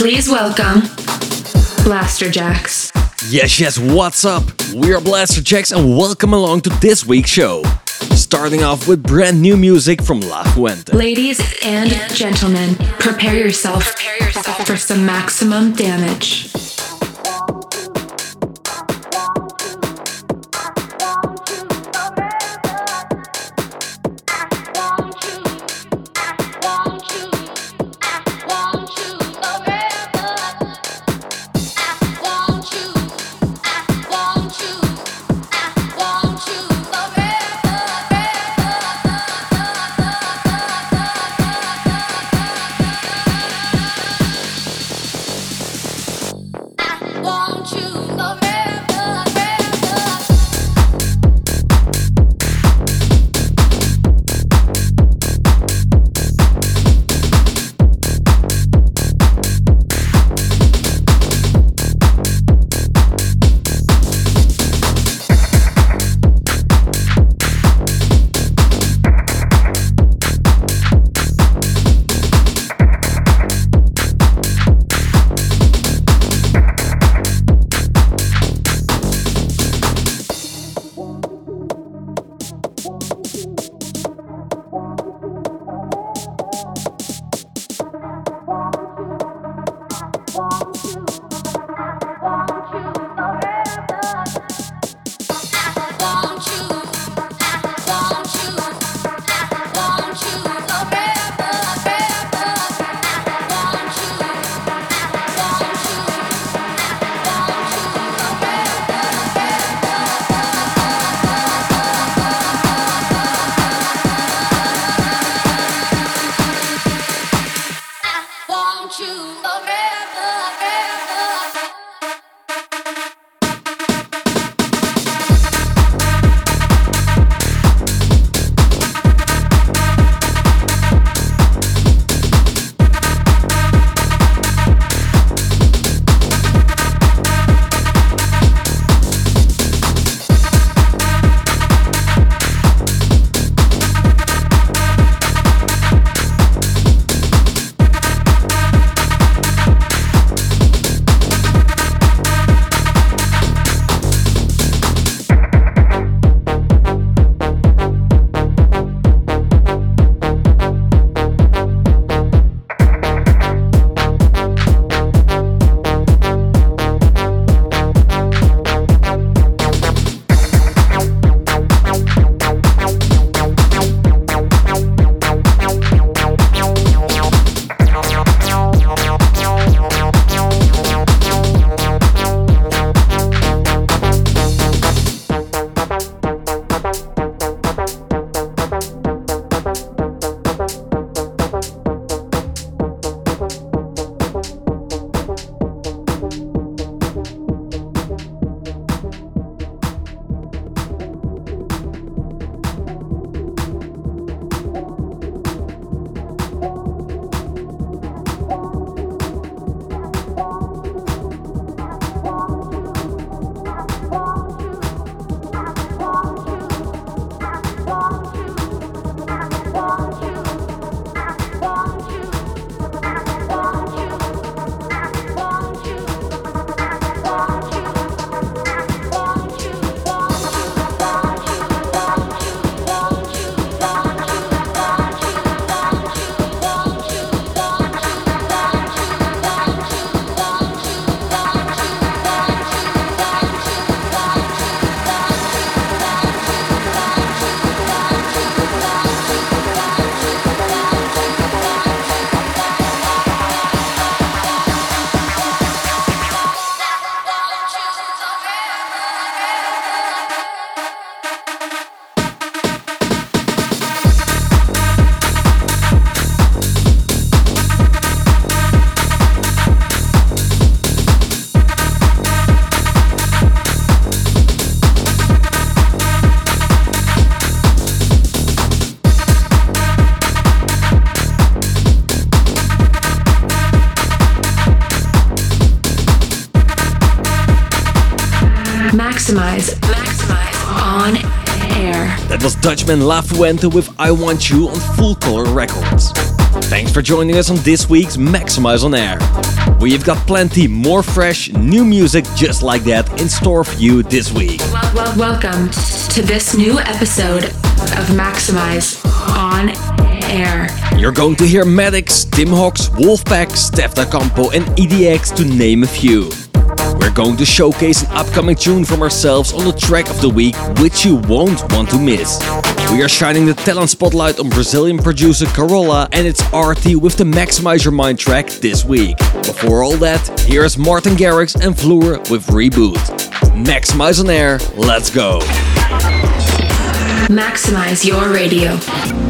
Please welcome Blasterjaxx. Yes, yes, what's up? We are Blasterjaxx and welcome along to this week's show. Starting off with brand new music from La Fuente. Ladies and gentlemen, prepare yourself for some maximum damage. That was Dutchman La Fuente with I Want You on Full Color Records. Thanks for joining us on this week's Maxximize on Air. We've got plenty more fresh, new music just like that in store for you this week. Well, well, welcome to this new episode of Maxximize on Air. You're going to hear Maddix, Tim Hox, Wolfpack, Steff Da Campo, and EDX to name a few. We're going to showcase an upcoming tune from ourselves on the track of the week, which you won't want to miss. We are shining the talent spotlight on Brazilian producer Carola and its RT with the Maximize Your Mind track this week. Before all that, here's Martin Garrix and Vluarr with Reboot. Maximize on air, let's go. Maximize your radio.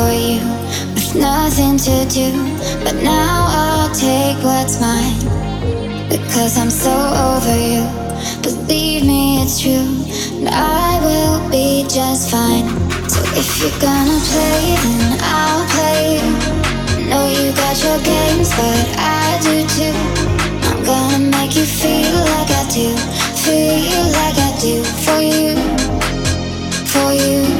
for you with nothing to do. But now I'll take what's mine because I'm so over you. Believe me, it's true, and I will be just fine. So if you're gonna play, then I'll play. I know you got your games, but I do too. I'm gonna make you feel like I do, feel like I do for you, for you.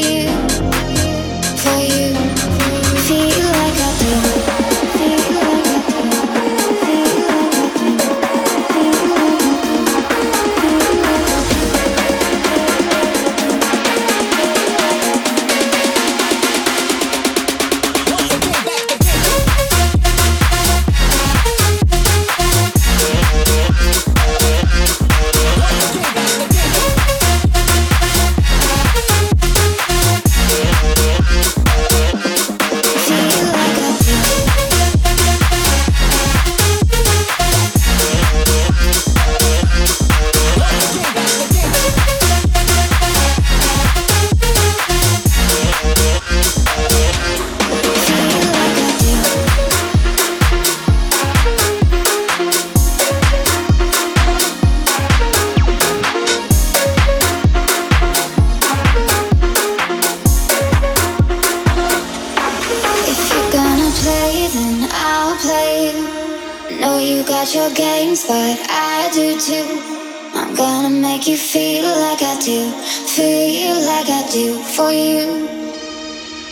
I got do for you,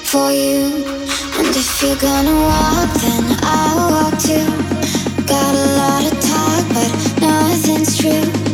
for you. And if you're gonna walk, then I'll walk too. Got a lot of talk, but nothing's true.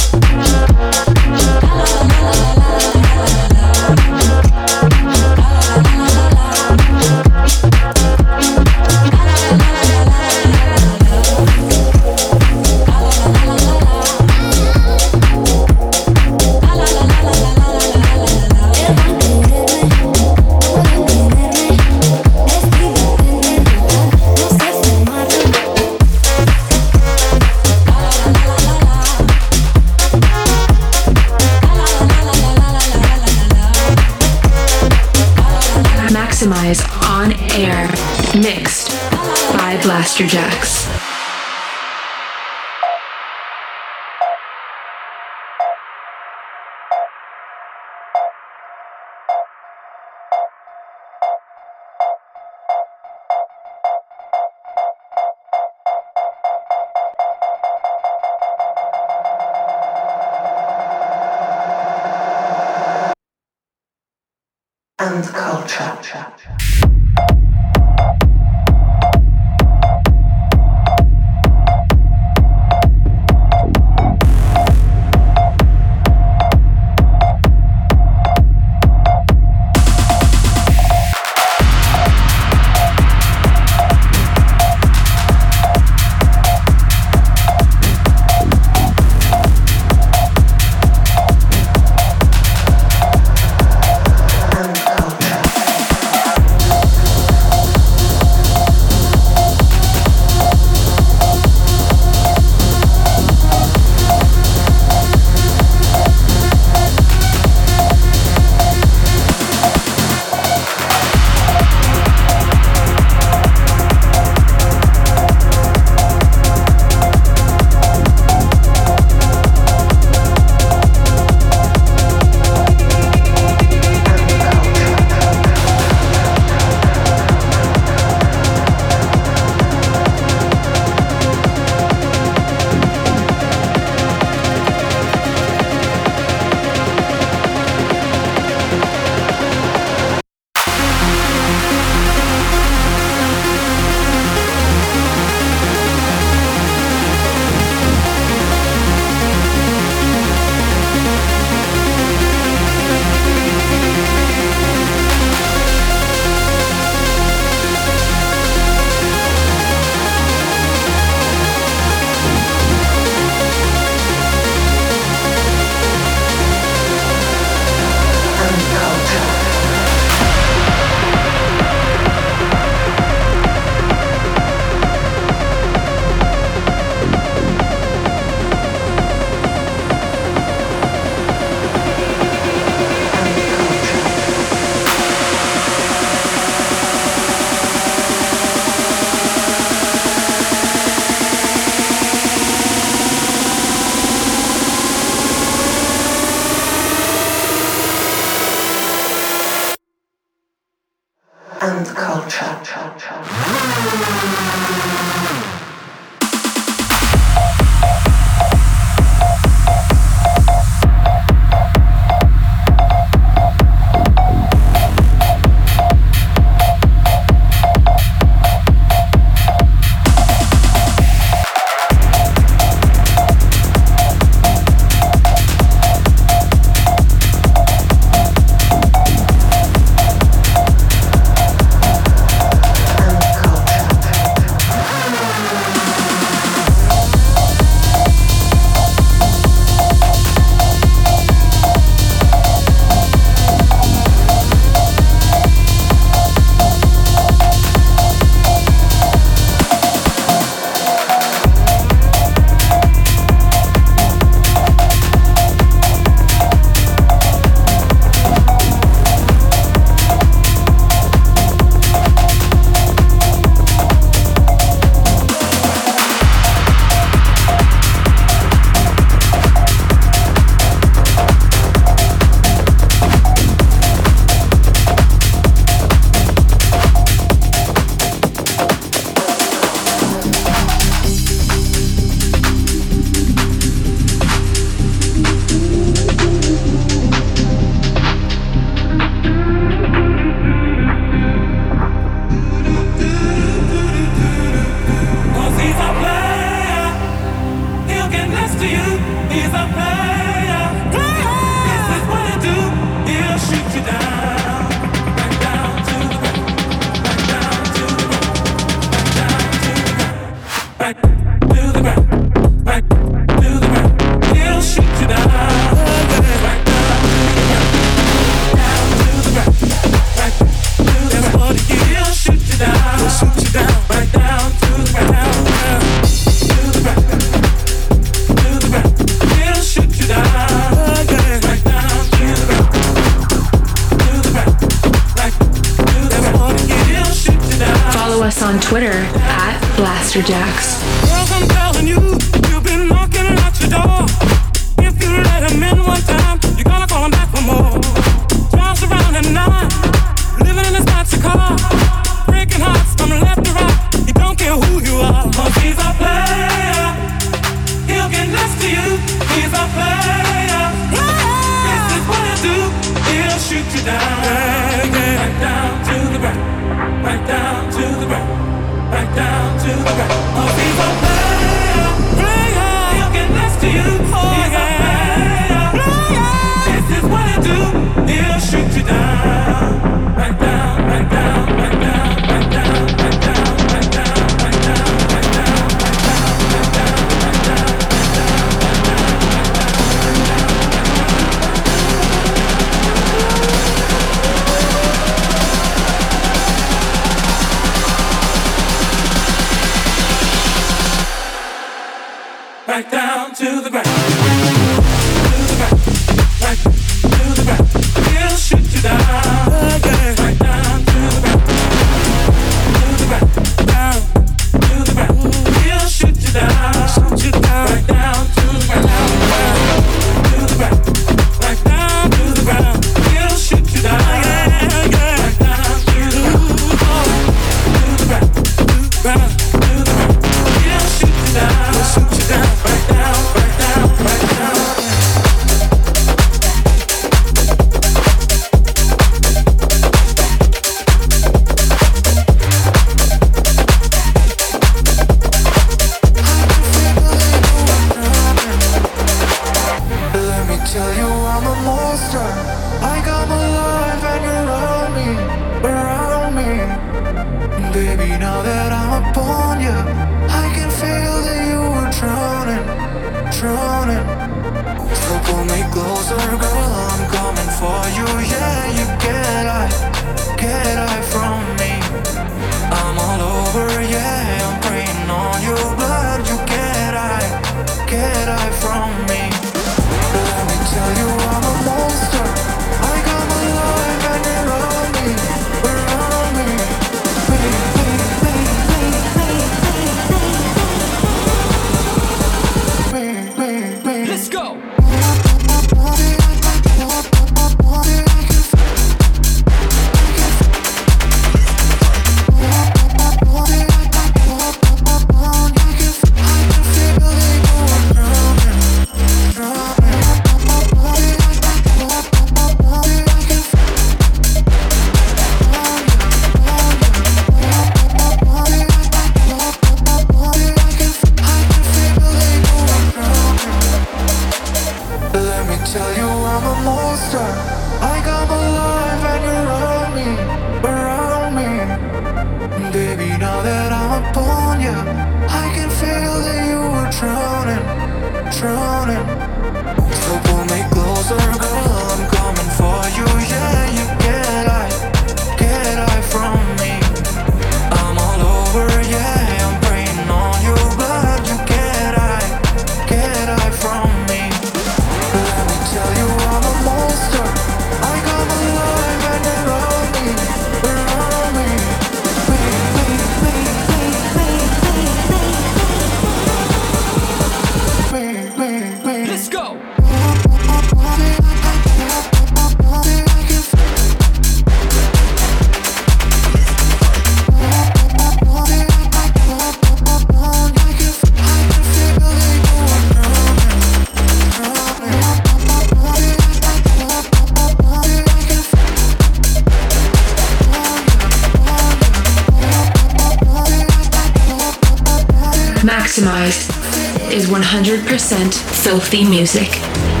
100% filthy music.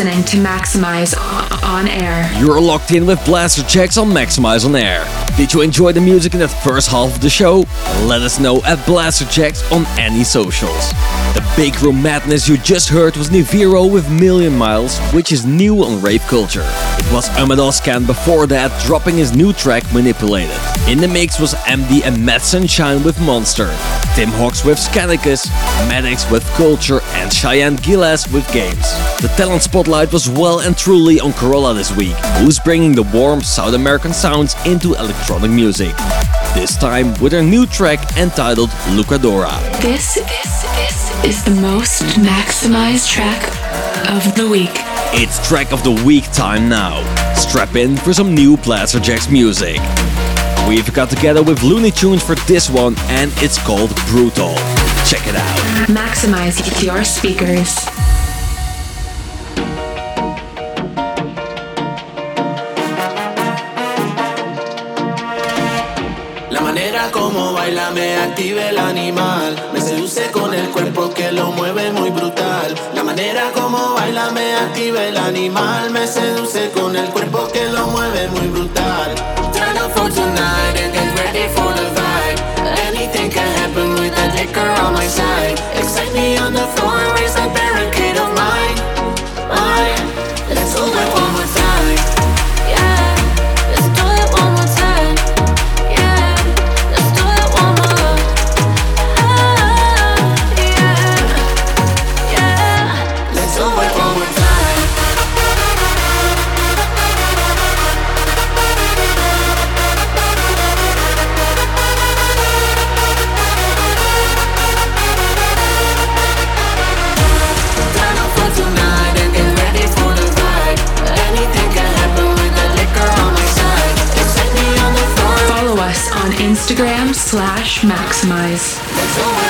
Listening to Maxximize on air. You're locked in with Blasterjaxx on Maxximize on Air. Did you enjoy the music in that first half of the show? Let us know at Blasterjaxx on any socials. The big room madness you just heard was Niviro with Million Miles, which is new on Rave Culture. It was Amadoscan before that, dropping his new track Manipulated. In the mix was MD and Matt Sunshine with Monster, Tim Hox with Scanicus, Maddox with Culture, and Cheyenne Giles with Games. The talent spotlight was well and truly on Corolla this week, who's bringing the warm South American sounds into electronic music. This time with her new track entitled Lucadora. This, this, this is the most maximized track of the week. It's track of the week time now. Strap in for some new Blasterjaxx music. We've got together with Looney Tunes for this one, and it's called Brutal. Check it out. Maximize your speakers. Como baila me activa el animal. Me seduce con el cuerpo que lo mueve muy brutal. La manera como baila me activa el animal. Me seduce con el cuerpo que lo mueve muy brutal. Turn up for tonight and get ready for the vibe. Anything can happen with the liquor on my side. Excite me on the floor, raise that slash Maxximize.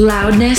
Loudness,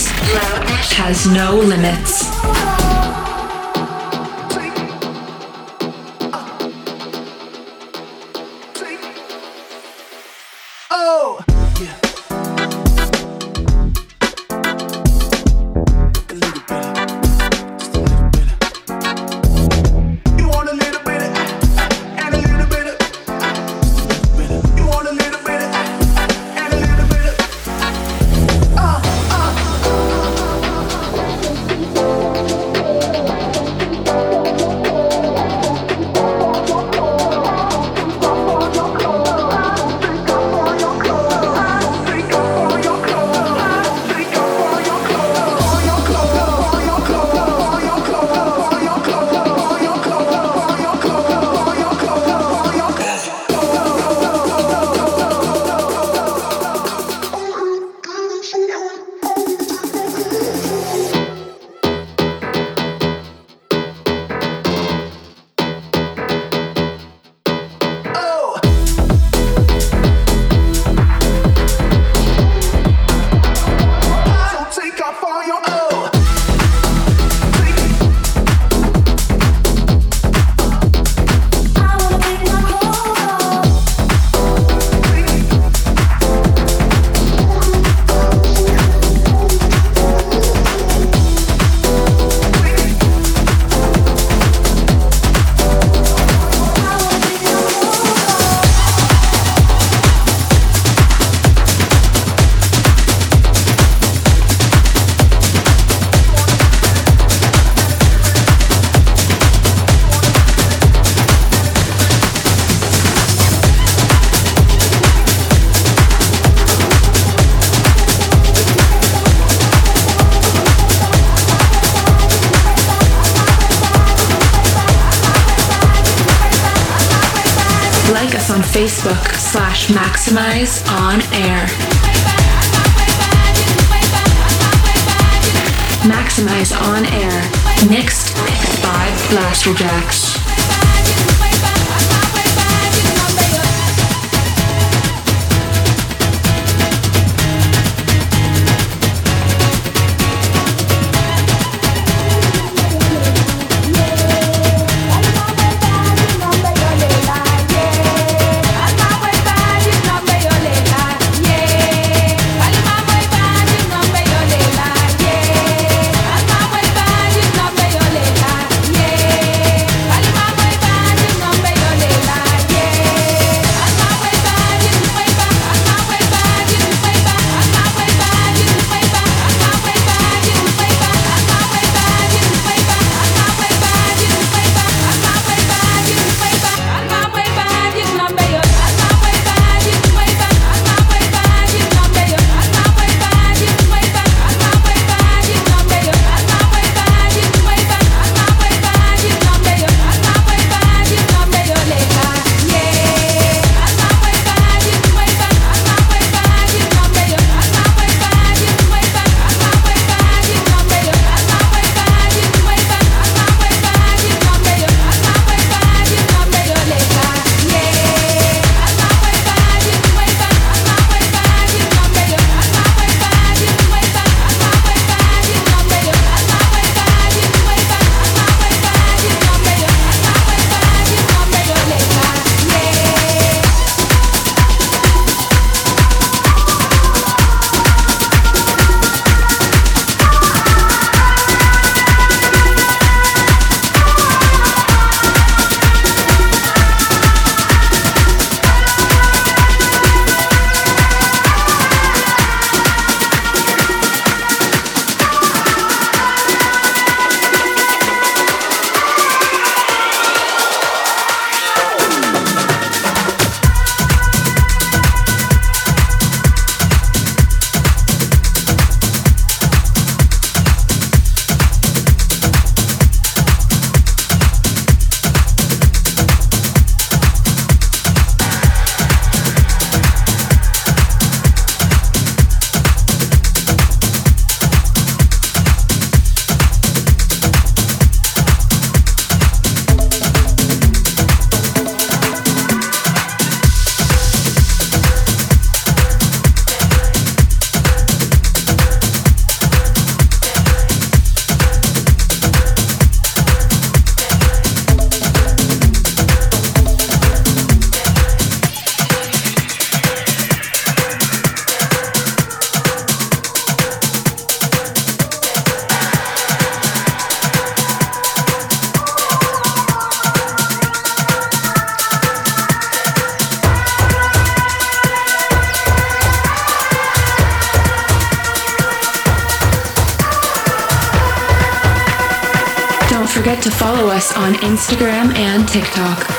Instagram and TikTok.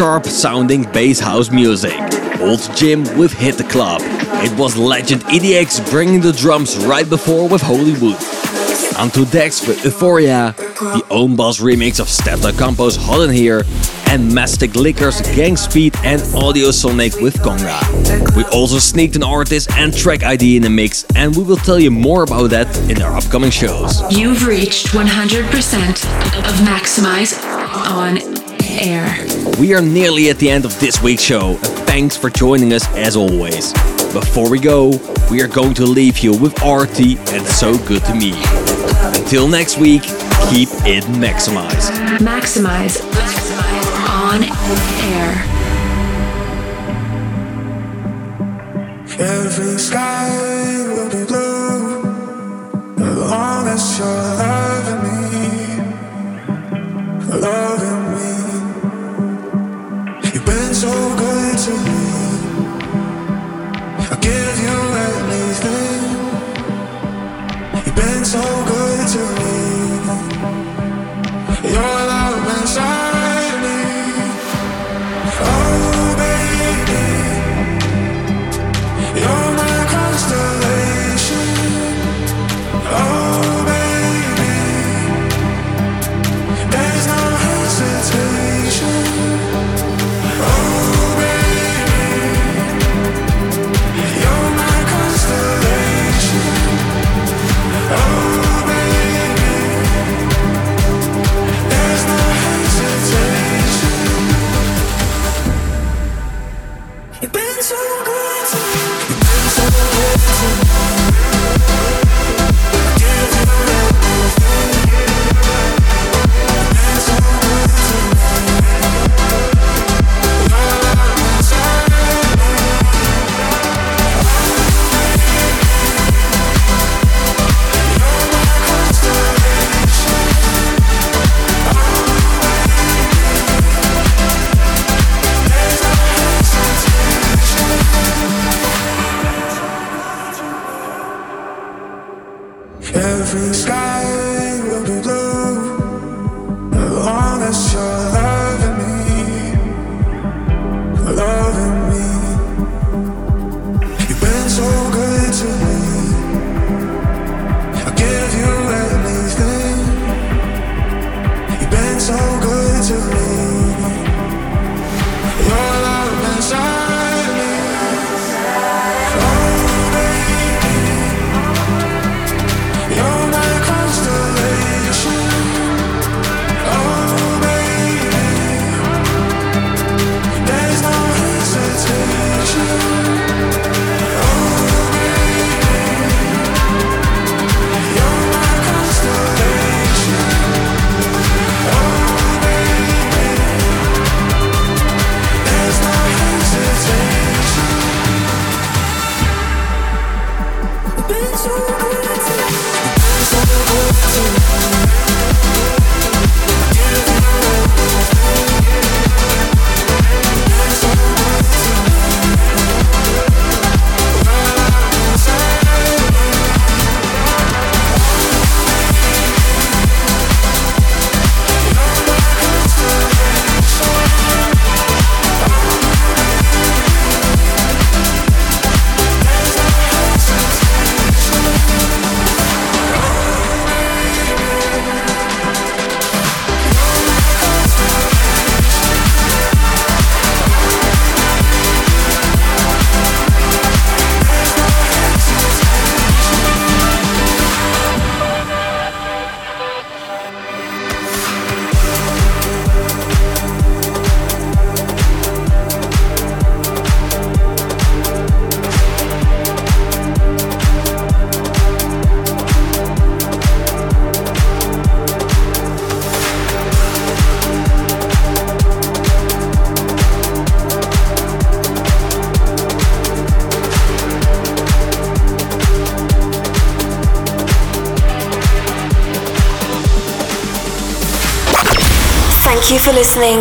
Sharp sounding bass house music. Old Jim with Hit the Club. It was legend EDX bringing the drums right before with Hollywood. Onto Dex with Euphoria, the Ownboss remix of Steff Da Campo's Hot in Here, and Mastic Liquors Gang Speed and Audio Sonic with Conga. We also sneaked an artist and track ID in the mix, and we will tell you more about that in our upcoming shows. You've reached 100% of Maxximize on air. We are nearly at the end of this week's show, and thanks for joining us as always. Before we go, we are going to leave you with RT and So Good to Me. Until next week, keep it maximized. Maxximize. Maxximize. On air. Every sky will be blue as long as you're loving me, loving